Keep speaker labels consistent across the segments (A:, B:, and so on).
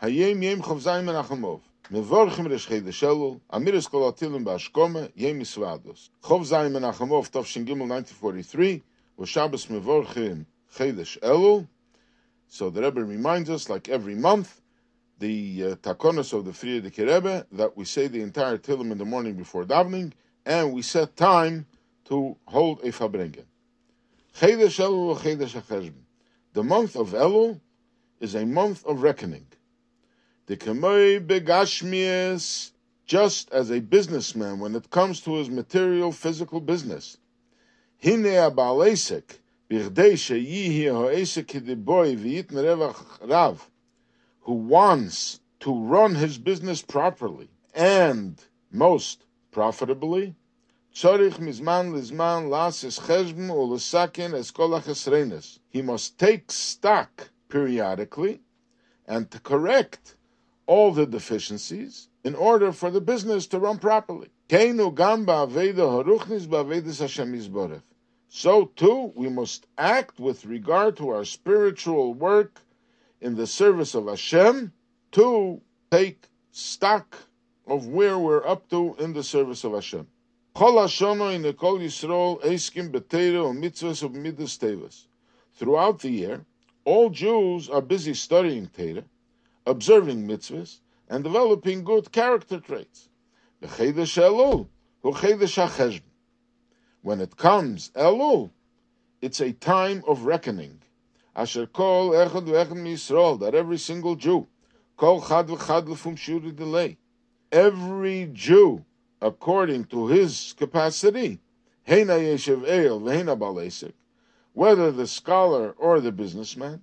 A: Hayom Yom Chav Zayin Menachemov. Mevorchim Resh Chedesh Elul, Amiris Kol Atilim Ba'ashkoma, Yem Yisvados. Chav Zayin Menachemov, Tavshin Gimel 1943, was Shabbos Mevorchim Chedesh Elul. So the Rebbe reminds us, like every month, the uh, takonos of the Frierdiker Rebbe, that we say the entire Tilim in the morning before davening, and we set time to hold a Farbrengen. Chedesh Elul, Chedesh HaCheshbon. The month of Elul is a month of reckoning. The Kemoi Begashmias, just as a businessman, when it comes to his material, physical business, Hine Abalesek, Birdei Sheyihi V'yitn Revach Rav, who wants to run his business properly and most profitably, He must take stock periodically and to correct all the deficiencies in order for the business to run properly. So too, we must act with regard to our spiritual work in the service of Hashem to take stock of where we're up to in the service of Hashem. Throughout the year, all Jews are busy studying Torah, observing mitzvahs, and developing good character traits. When it comes Elul, it's a time of reckoning. Asher kol echad v'echad that every single Jew, kol chad v'chad l'fum shuri delay, every Jew according to his capacity, whether the scholar or the businessman,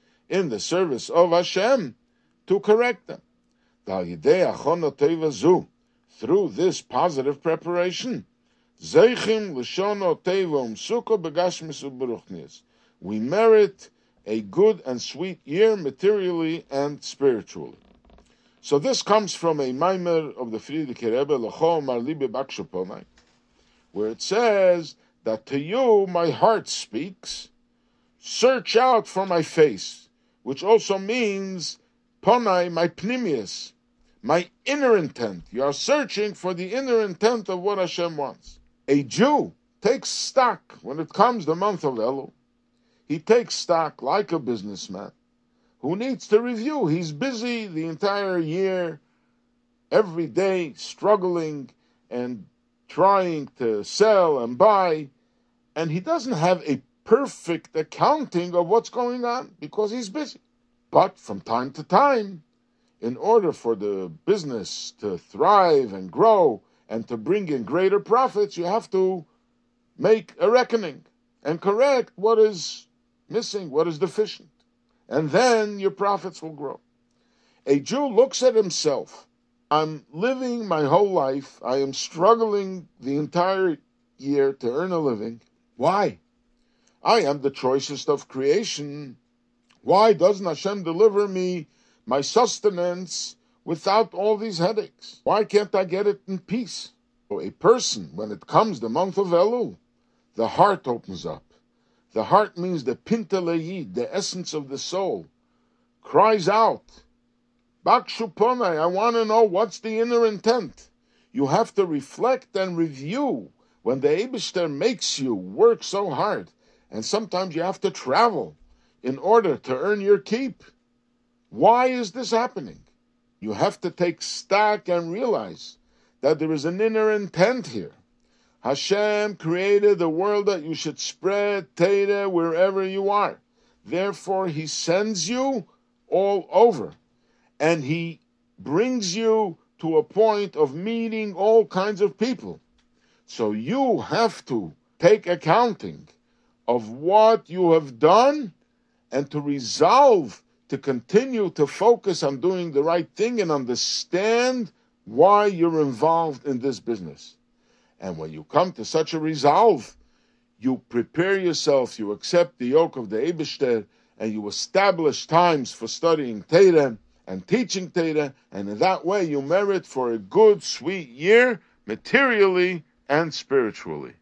A: in the service of Hashem to correct them. Through this positive preparation, we merit a good and sweet year materially and spiritually. So this comes from a mimer of the Frierdiker Rebbe, Lecho Marlibe where it says that to you my heart speaks, search out for my face, which also means Ponai, my pnimius, my inner intent. You are searching for the inner intent of what Hashem wants. A Jew takes stock when it comes the month of Elul. He takes stock like a businessman who needs to review. He's busy the entire year, every day, struggling and trying to sell and buy, and he doesn't have a perfect accounting of what's going on because he's busy. But from time to time, in order for the business to thrive and grow and to bring in greater profits, you have to make a reckoning and correct what is missing, what is deficient and then your profits will grow. A Jew looks at himself. I'm living my whole life. I am struggling the entire year to earn a living. Why? I am the choicest of creation. Why doesn't Hashem deliver me my sustenance without all these headaches? Why can't I get it in peace? a person, when it comes the month of Elul, the heart opens up. The heart means the pintele Yid, the essence of the soul, cries out, Bakshuponai, I want to know what's the inner intent. You have to reflect and review when the Eibishter makes you work so hard, and sometimes you have to travel in order to earn your keep. Why is this happening? You have to take stock and realize that there is an inner intent here. Hashem created the world that you should spread Torah wherever you are. Therefore, He sends you all over, and He brings you to a point of meeting all kinds of people. So you have to take accounting of what you have done and to resolve to continue to focus on doing the right thing and understand why you're involved in this business. And when you come to such a resolve, you prepare yourself, you accept the yoke of the Eibishter, and you establish times for studying Torah and teaching Torah, and in that way you merit for a good, sweet year, materially and spiritually.